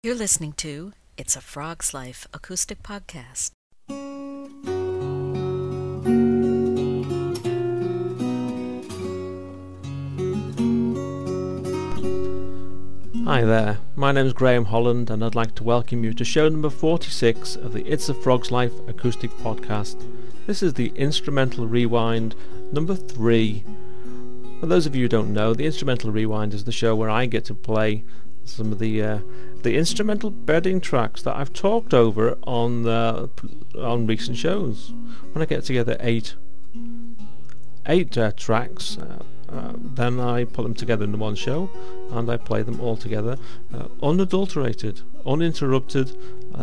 You're listening to It's a Frog's Life acoustic podcast. Hi there, my name is Graham Holland and I'd like to welcome you to show number 46 of the It's a Frog's Life acoustic podcast. This is the Instrumental Rewind number 3. For those of you who don't know, the Instrumental Rewind is the show where I get to play some of the uh, the instrumental bedding tracks that I've talked over on uh, on recent shows. When I get together eight eight uh, tracks, uh, uh, then I put them together in one show and I play them all together, uh, unadulterated, uninterrupted,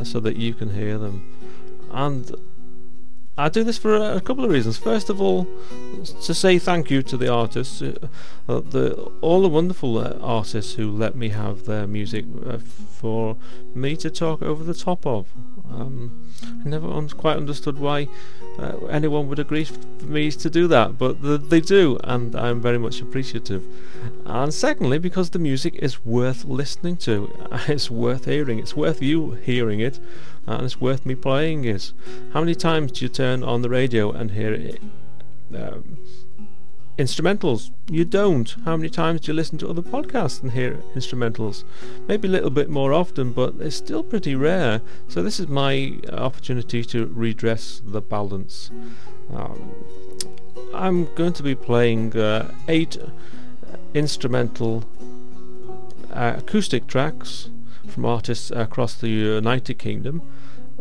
so that you can hear them. And I do this for a, couple of reasons. First of all, to say thank you to the artists, uh, uh, the all the wonderful uh, artists who let me have their music uh, for me to talk over the top of. Um, I never un- quite understood why uh, anyone would agree for me to do that, but th- they do, and I'm very much appreciative. And secondly, because the music is worth listening to, it's worth hearing, it's worth you hearing it, and it's worth me playing it. How many times do you turn on the radio and hear it? Um, instrumentals. You don't. How many times do you listen to other podcasts and hear instrumentals? Maybe a little bit more often, but it's still pretty rare. So this is my opportunity to redress the balance. Um, I'm going to be playing uh, eight instrumental uh, acoustic tracks from artists across the United Kingdom,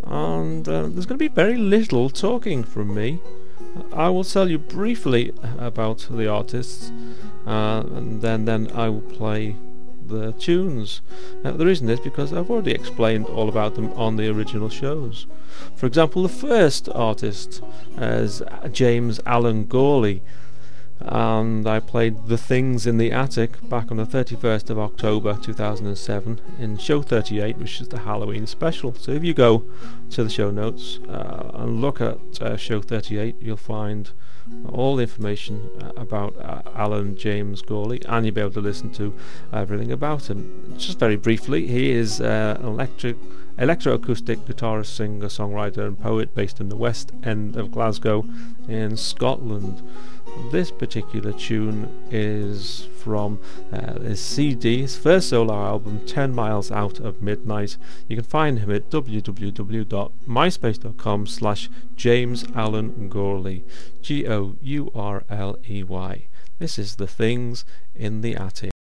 and uh, there's going to be very little talking from me. I will tell you briefly about the artists, uh, and then then I will play the tunes. Uh, the reason is because I've already explained all about them on the original shows. For example, the first artist is James Alan Gourley and I played The Things in the Attic back on the 31st of October 2007 in show 38, which is the Halloween special. So if you go to the show notes uh, and look at uh, show 38, you'll find all the information uh, about uh, Alan James Gourley, and you'll be able to listen to everything about him. Just very briefly, he is uh, an electric electroacoustic guitarist, singer, songwriter, and poet based in the west end of Glasgow in Scotland. This particular tune is from uh, his CD, his first solo album, 10 Miles Out of Midnight. You can find him at www.myspace.com slash James Alan Gourley, G-O-U-R-L-E-Y. This is The Things in the Attic.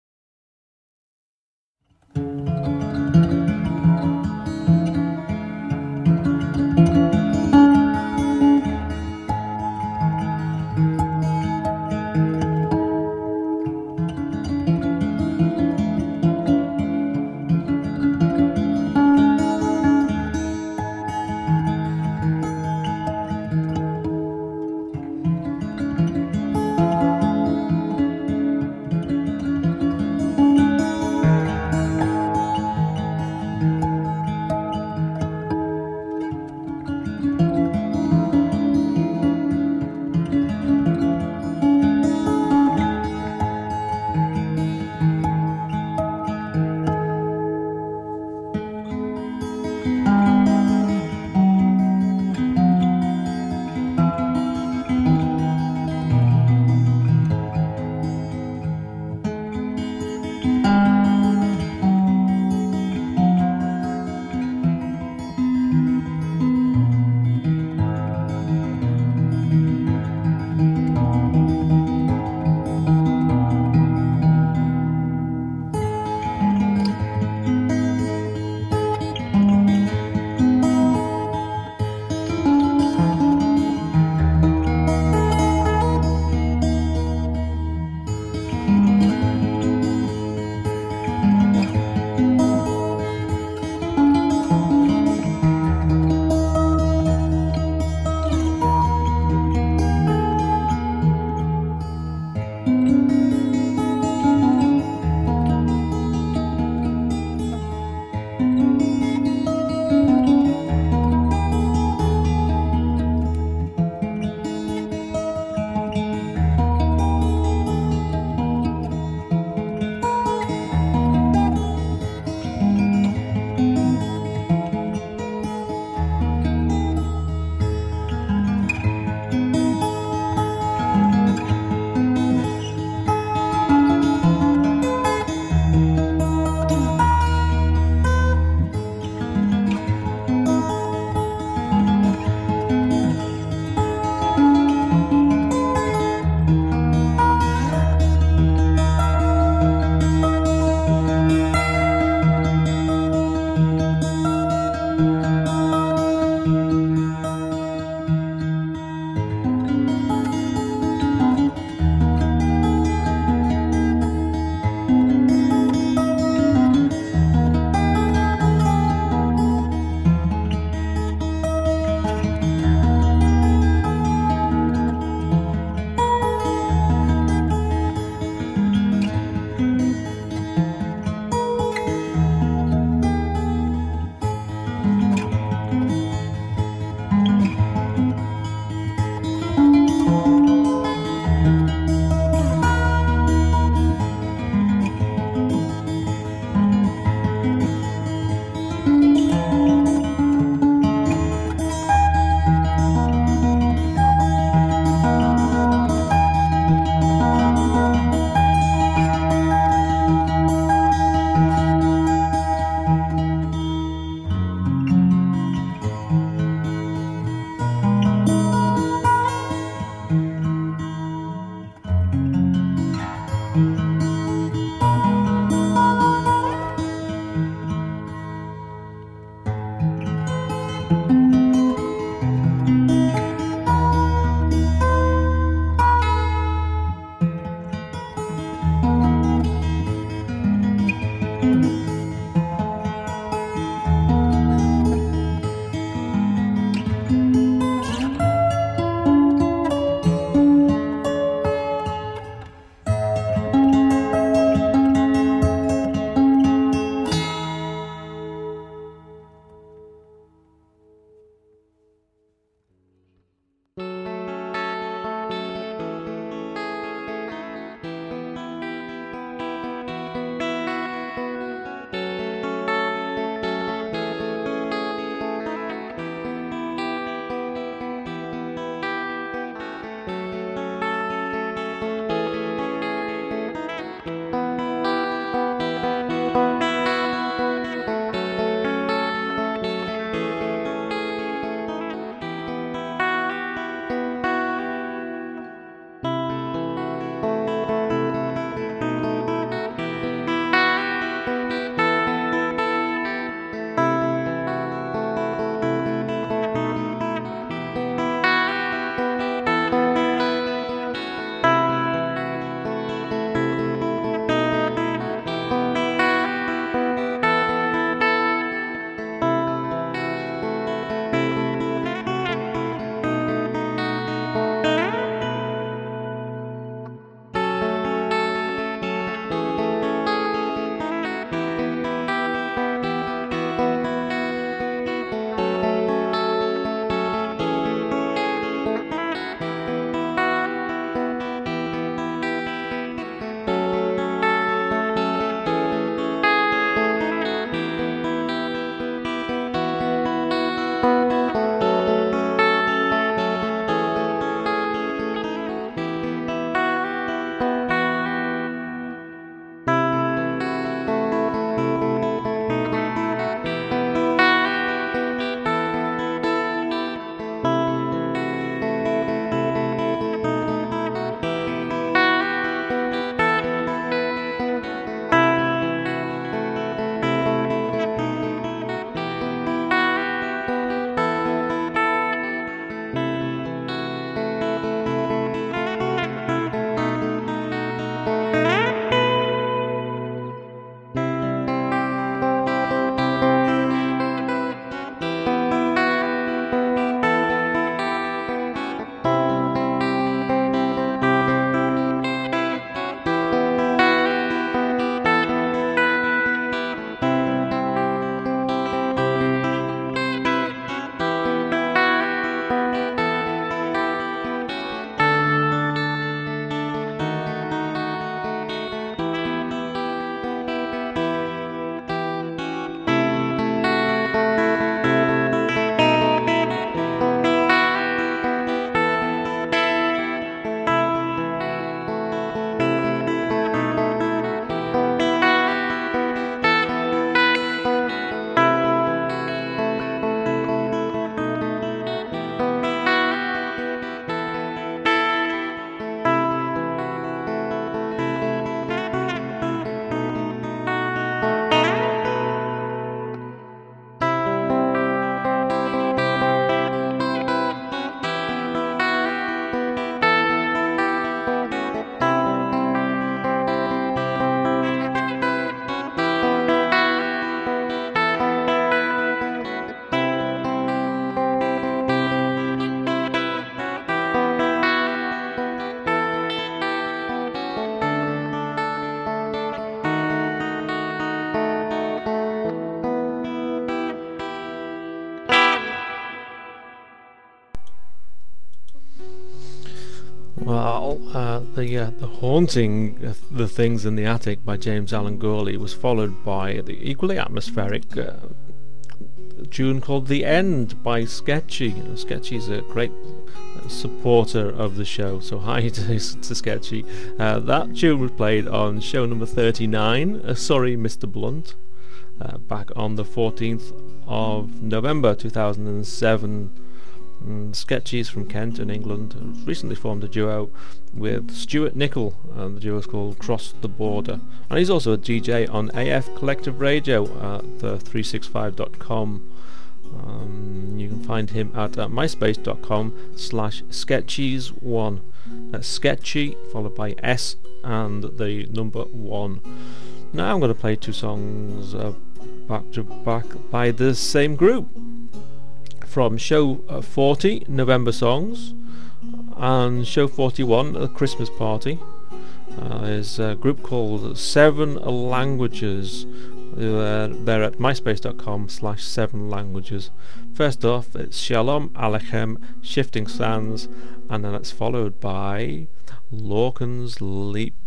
The uh, the haunting uh, the things in the attic by James Alan Gourley was followed by the equally atmospheric uh, tune called "The End" by Sketchy. You know, Sketchy is a great uh, supporter of the show, so hi to, to Sketchy. Uh, that tune was played on show number 39. sorry, Mr. Blunt. back on the 14th of November 2007 and Sketchies from Kent in England recently formed a duo with Stuart Nicol, and the duo is called Cross the Border. And he's also a DJ on AF Collective Radio at the 365.com. Um, you can find him at uh, myspace.com slash sketchies1. That's sketchy followed by S and the number 1. Now I'm going to play two songs uh, back to back by the same group from show uh, 40, November Songs, and show 41, The Christmas Party. Uh, is a group called Seven Languages. Uh, they're at myspace.com slash seven languages. First off, it's Shalom Alechem, Shifting Sands, and then it's followed by Lorcan's Leap.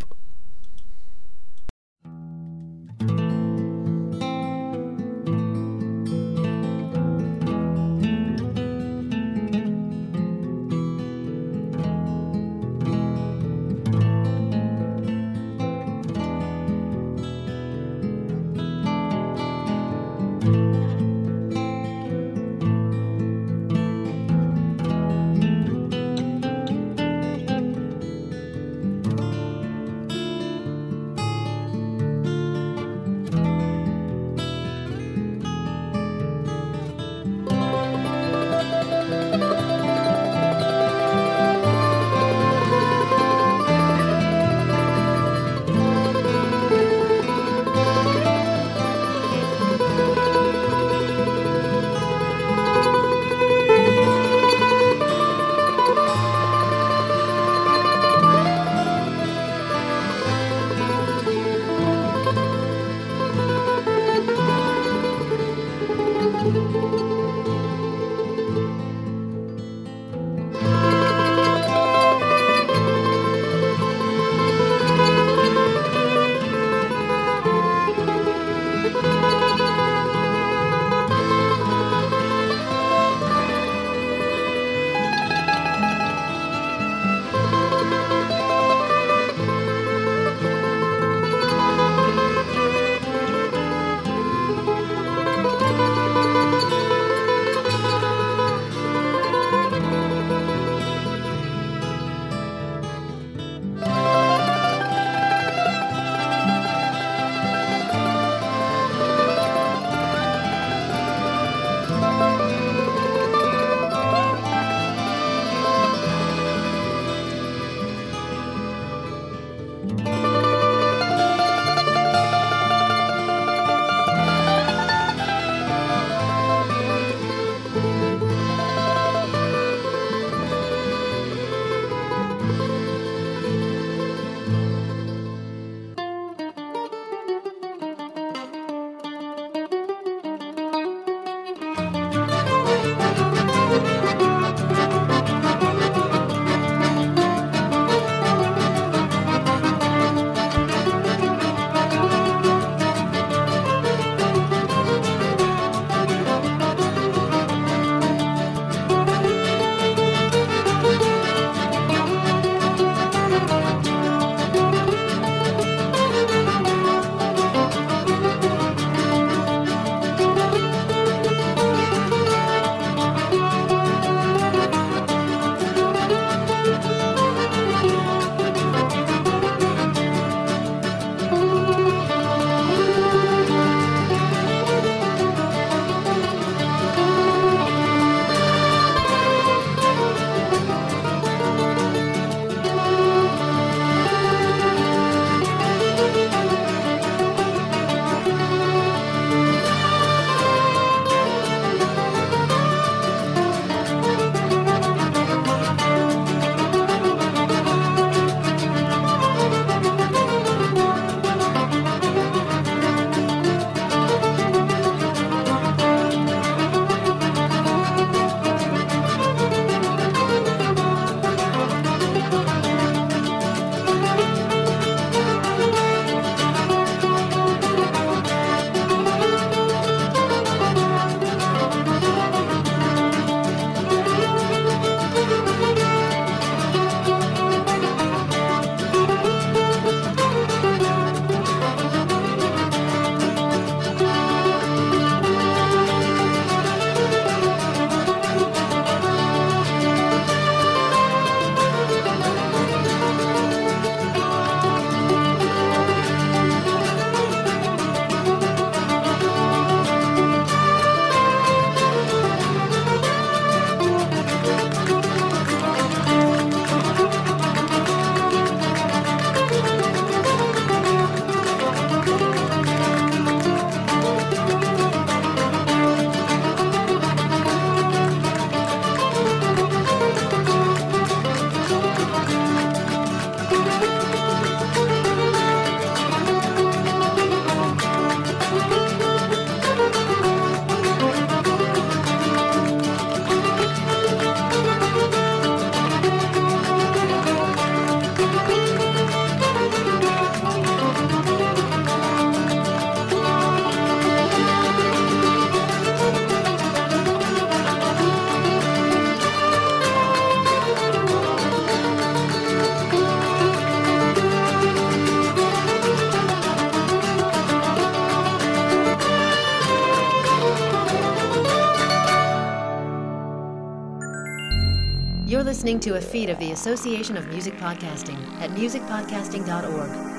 To a feed of the Association of Music Podcasting at musicpodcasting.org.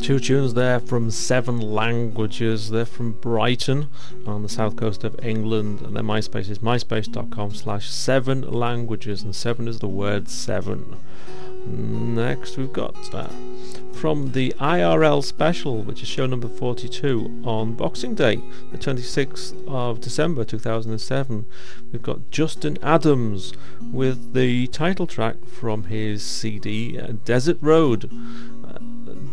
Two tunes there from Seven Languages. They're from Brighton on the south coast of England, and their MySpace is myspace.com slash seven languages, and seven is the word seven. Next, we've got uh, from the IRL special, which is show number 42 on Boxing Day, the 26th of December 2007. We've got Justin Adams with the title track from his CD uh, Desert Road.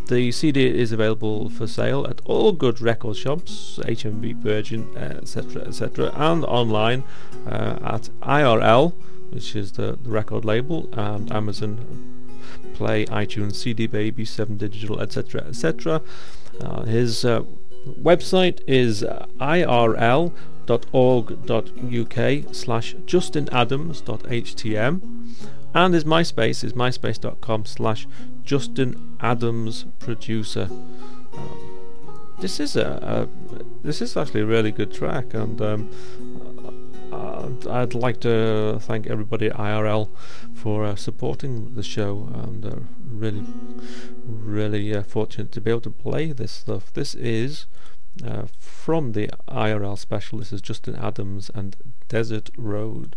The CD is available for sale at all good record shops, HMV Virgin, etc., etc., and online uh, at IRL, which is the, the record label, and Amazon Play, iTunes, CD Baby, 7 Digital, etc., etc. Uh, his uh, website is irl.org.uk slash justinadams.htm and his MySpace is myspace.com slash Justin Adams Producer. Um, this is a, a, this is actually a really good track, and um, uh, I'd like to thank everybody at IRL for uh, supporting the show, and uh, really, really uh, fortunate to be able to play this stuff. This is. Uh, from the IRL special, this is Justin Adams and Desert Road.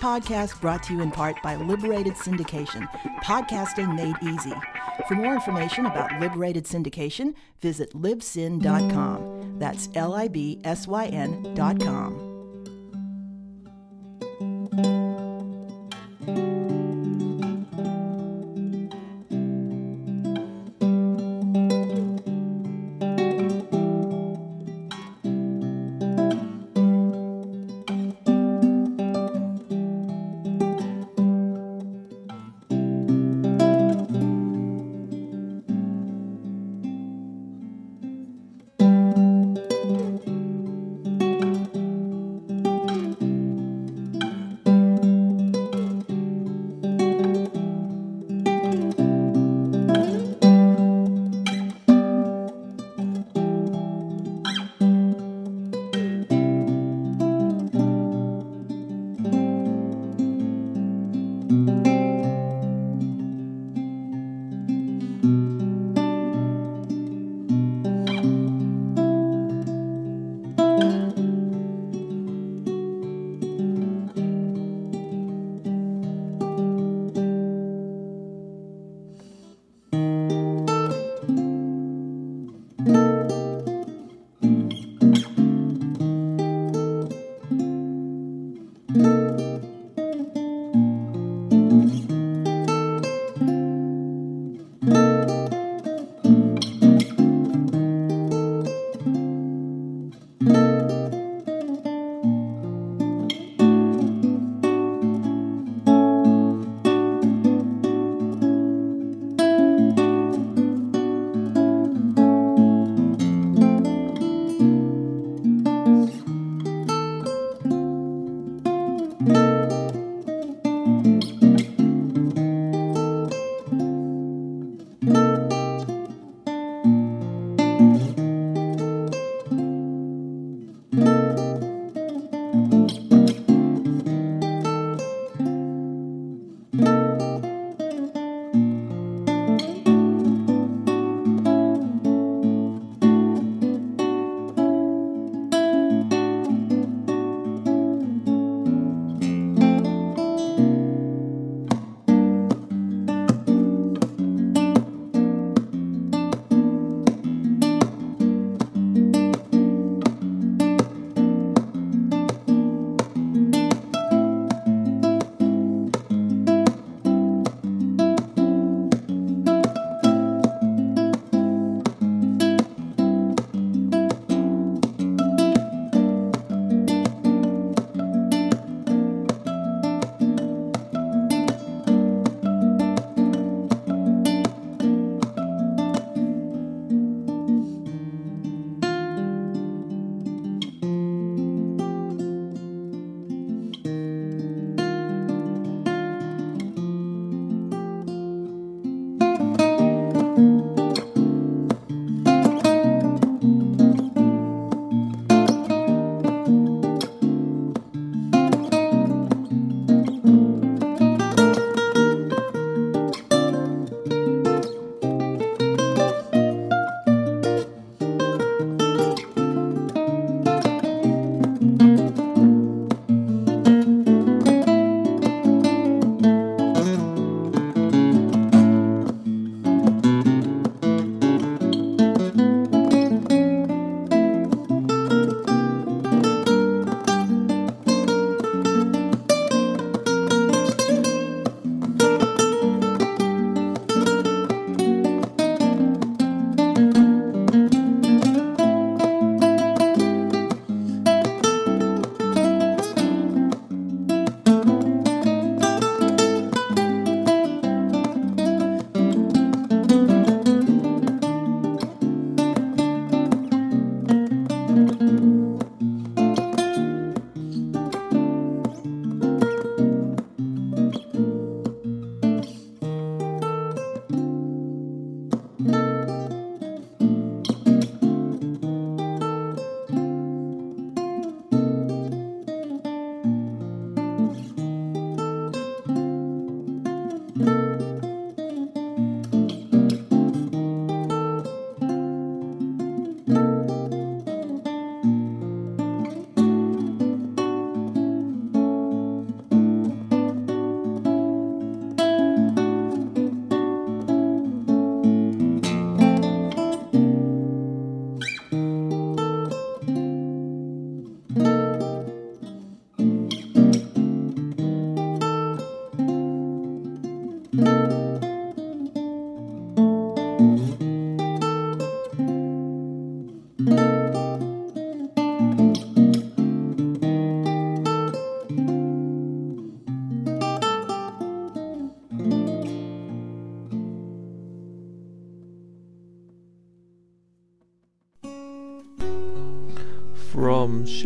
Podcast brought to you in part by Liberated Syndication, podcasting made easy. For more information about Liberated Syndication, visit libsyn.com. That's L I B S Y N.com.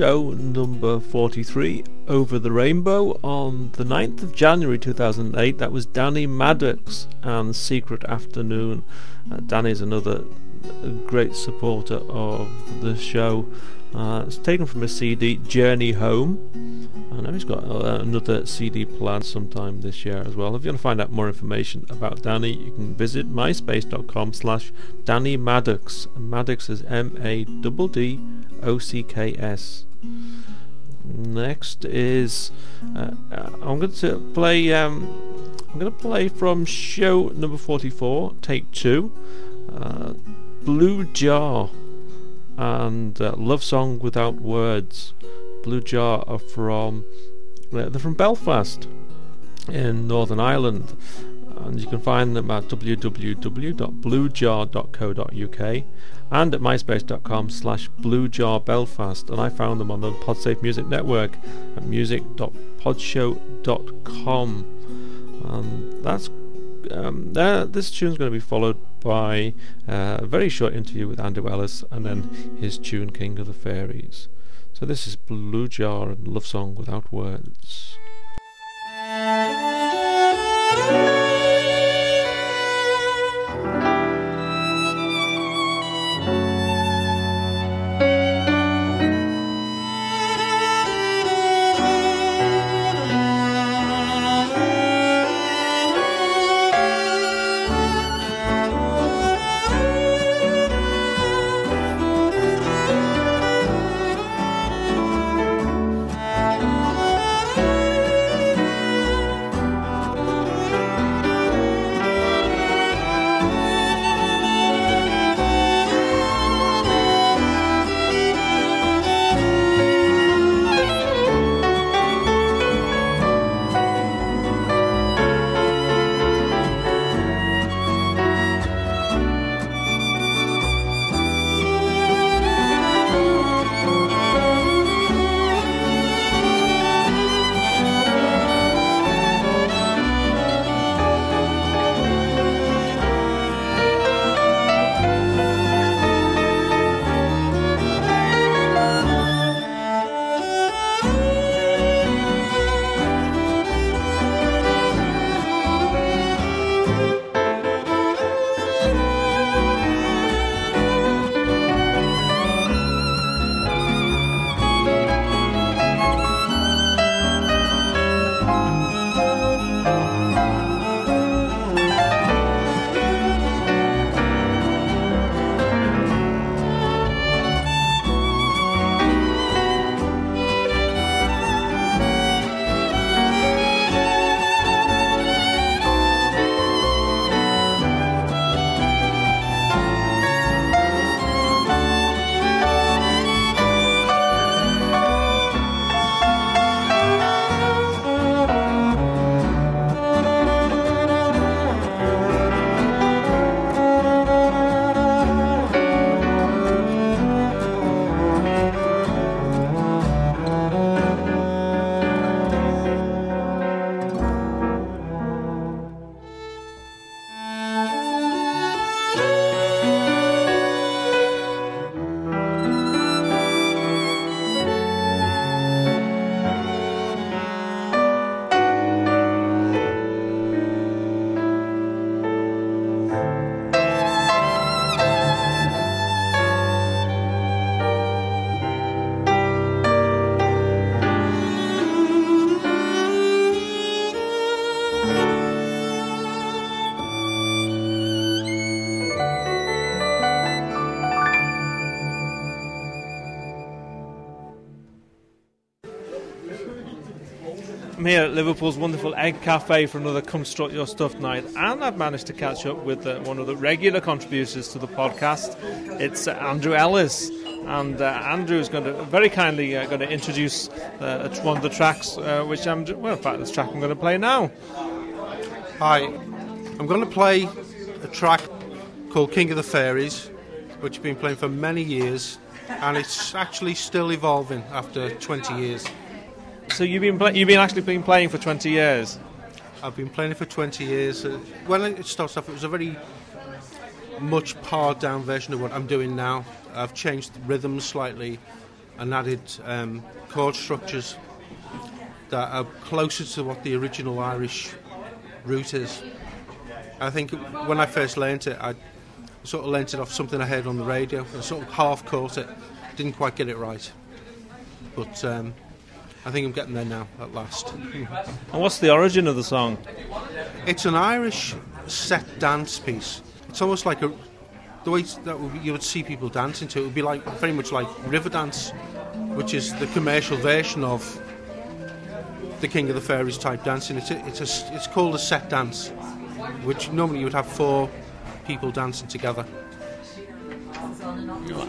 show number 43, Over the Rainbow, on the 9th of January 2008. That was Danny Maddocks and Secret Afternoon. Uh, Danny's another great supporter of the show. Uh, it's taken from a CD Journey Home. I know he's got uh, another CD planned sometime this year as well. If you want to find out more information about Danny, you can visit myspace.com slash Danny Maddocks. Maddocks is M-A-D-D-O-C-K-S. Next is uh, uh I'm going to play. Um, I'm going to play from show number 44, take two, uh, Blue Jar and uh, Love Song Without Words. Blue Jar are from they're from Belfast in Northern Ireland, and you can find them at www.bluejar.co.uk and at myspace.com slash bluejarbelfast and I found them on the Podsafe Music Network at music.podshow.com and that's um, this tune's going to be followed by uh, a very short interview with Andrew Ellis and then his tune King of the Fairies. So this is Blue Jar and Love Song Without Words. Here at Liverpool's wonderful Egg Cafe for another Come Strut Your Stuff night, and I've managed to catch up with uh, one of the regular contributors to the podcast. It's uh, Andrew Ellis, and uh, Andrew is going to very kindly uh, going to introduce uh, one of the tracks, which I'm well, in fact, this track I'm going to play now. Hi, I'm going to play a track called King of the Fairies, which I've been playing for many years, and it's actually still evolving after 20 years. So you've been you've been actually been playing for 20 years. I've been playing it for 20 years. Uh, when it started off, it was a very much pared down version of what I'm doing now. I've changed rhythms slightly, and added um, chord structures that are closer to what the original Irish root is. I think when I first learnt it, I sort of learnt it off something I heard on the radio I sort of half caught it. Didn't quite get it right. But um, I think I'm getting there now at last. And what's the origin of the song? It's an Irish set dance piece. It's almost like a the way that you would see people dancing to it would be like very much like Riverdance, which is the commercial version of the King of the Fairies type dancing. It's a, it's a, it's called a set dance, which normally you would have four people dancing together.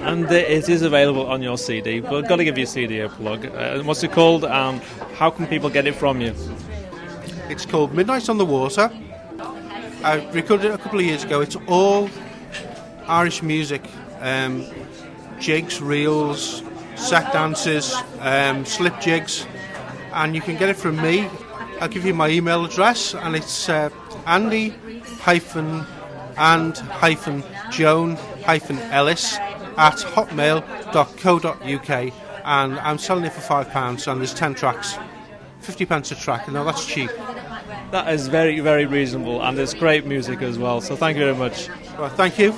And it is available on your CD, but I've got to give your CD a plug. Uh, what's it called? Um, how can people get it from you? It's called Midnight on the Water. I recorded it a couple of years ago. It's all Irish music, um, jigs, reels, set dances, um, slip jigs, and you can get it from me. I'll give you my email address, and it's uh, Andy hyphen and hyphen Joan hyphen Ellis at hotmail.co.uk, and I'm selling it for five pounds, and there's ten tracks, fifty pence a track. Now that's cheap. That is very, very reasonable, and it's great music as well. So thank you very much. Well, thank you.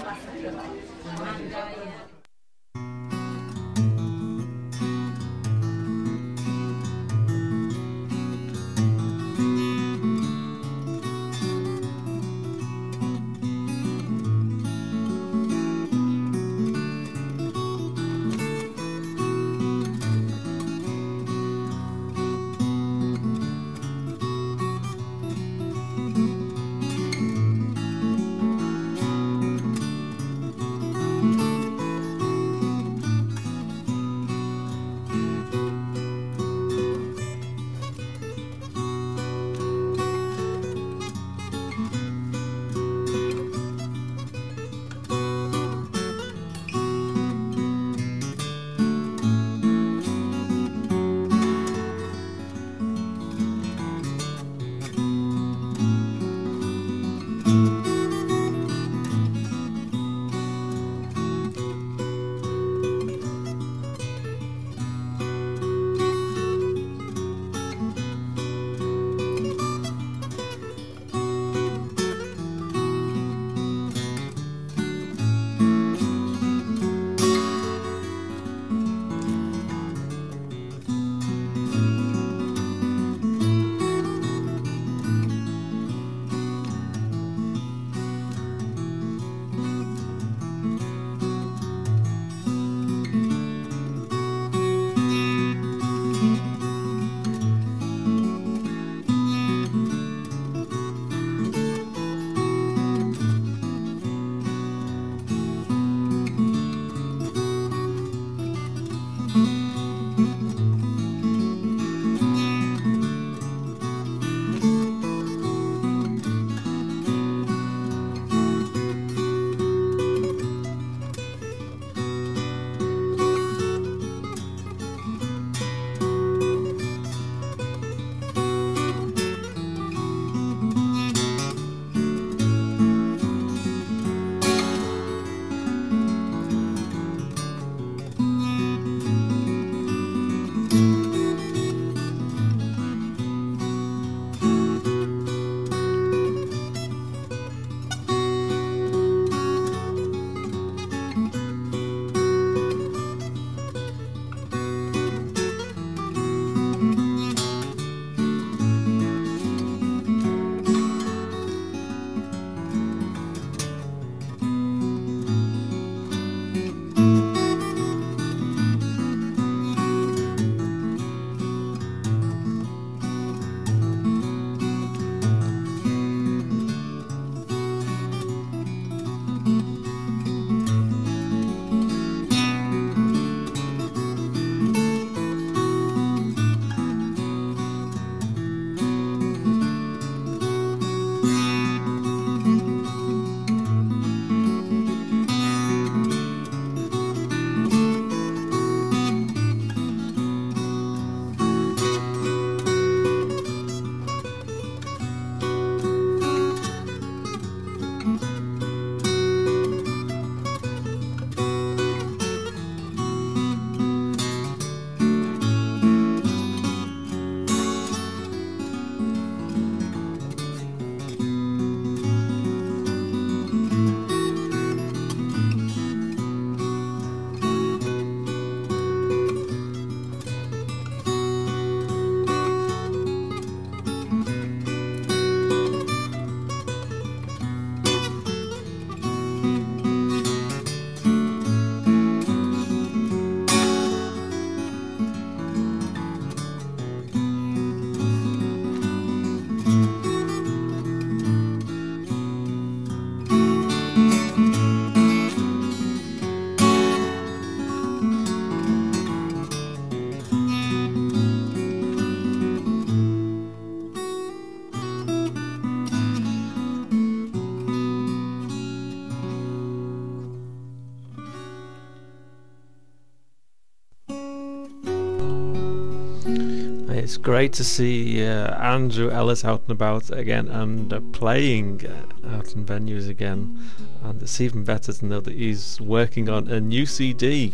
Great to see uh, Andrew Ellis out and about again and uh, playing uh, out in venues again. And it's even better to know that he's working on a new CD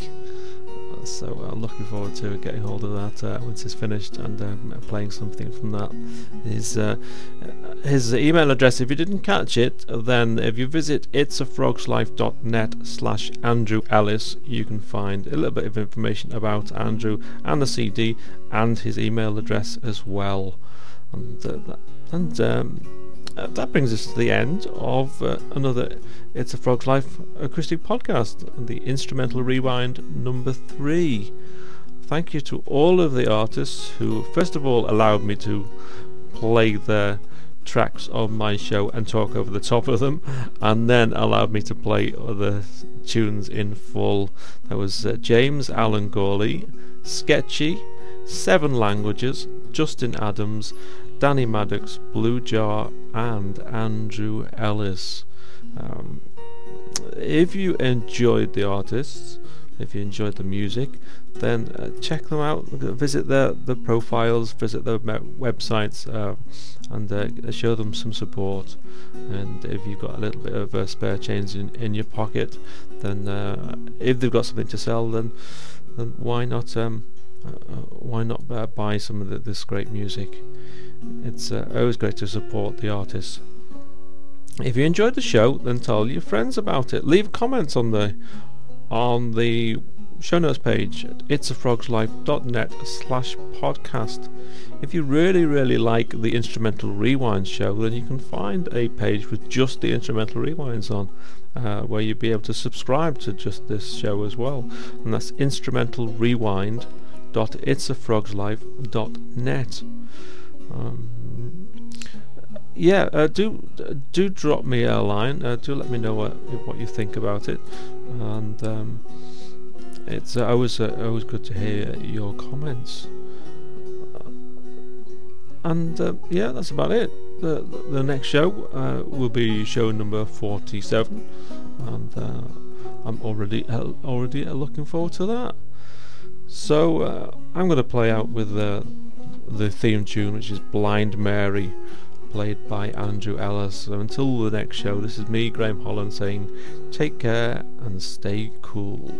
so I'm uh, looking forward to getting hold of that uh, once it's finished and um, playing something from that. His uh, his email address, if you didn't catch it, then if you visit itsafrogslife.net slash Andrew Ellis, you can find a little bit of information about Andrew and the CD and his email address as well. And, uh, and um, uh, that brings us to the end of uh, another It's a Frog's Life acoustic podcast, the instrumental rewind number three. Thank you to all of the artists who, first of all, allowed me to play the tracks of my show and talk over the top of them, and then allowed me to play other tunes in full. There was uh, James Allen Gourley, Sketchy, Seven Languages, Justin Adams, Danny Maddocks, Blue Jar, and Andrew Ellis. Um, if you enjoyed the artists, if you enjoyed the music, then uh, check them out. Visit their the profiles, visit their websites, uh, and uh, show them some support. And if you've got a little bit of uh, spare change in, in your pocket, then uh, if they've got something to sell, then then why not um, uh, why not buy some of the, this great music? It's uh, always great to support the artists. If you enjoyed the show, then tell your friends about it. Leave comments on the on the show notes page at itsafrogslife.net slash podcast. If you really, really like the Instrumental Rewind show, then you can find a page with just the Instrumental Rewinds on, uh, where you'll be able to subscribe to just this show as well. And that's instrumentalrewind.itsafrogslife.net. Um, yeah, uh, do do drop me a line. Uh, do let me know what what you think about it, and um, it's uh, always uh, always good to hear your comments. Uh, and uh, yeah, that's about it. The the next show will be show number forty seven, and I'm already already looking forward to that. So I'm going to play out with the the theme tune, which is Blind Mary, played by Andrew Ellis. So until the next show, this is me, Graham Holland, saying take care and stay cool.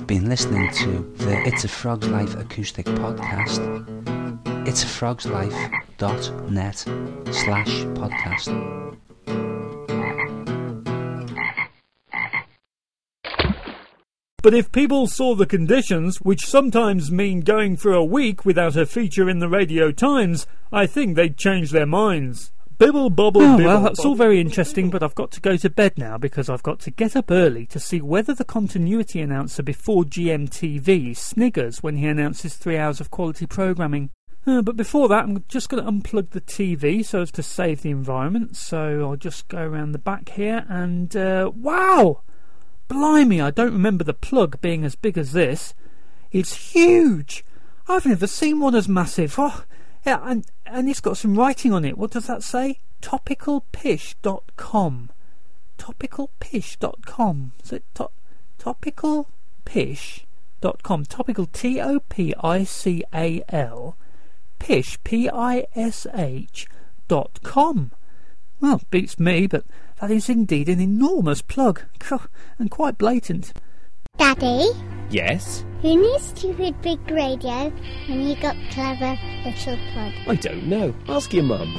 Listening to the It's a Frog's Life acoustic podcast. It's a Frog's Life.net slash podcast. But if people saw the conditions, which sometimes mean going for a week without a feature in the Radio Times, I think they'd change their minds. Bibble bobble oh, bibble. Well, that's all very interesting, but I've got to go to bed now because I've got to get up early to see whether the continuity announcer before GMTV sniggers when he announces three hours of quality programming. Uh, but before that, I'm just going to unplug the TV so as to save the environment. So I'll just go around the back here and uh, wow! Blimey, I don't remember the plug being as big as this. It's huge! I've never seen one as massive. Oh, yeah, and, and it's got some writing on it. What does that say? Topicalpish.com. Topicalpish.com. Is it to- topicalpish.com? Topical T O P I C A L. Pish P I S H dot com. Well, beats me, but that is indeed an enormous plug, and quite blatant. Daddy? Yes? Who knew stupid big radio and you got clever little pod? I don't know. Ask your mum.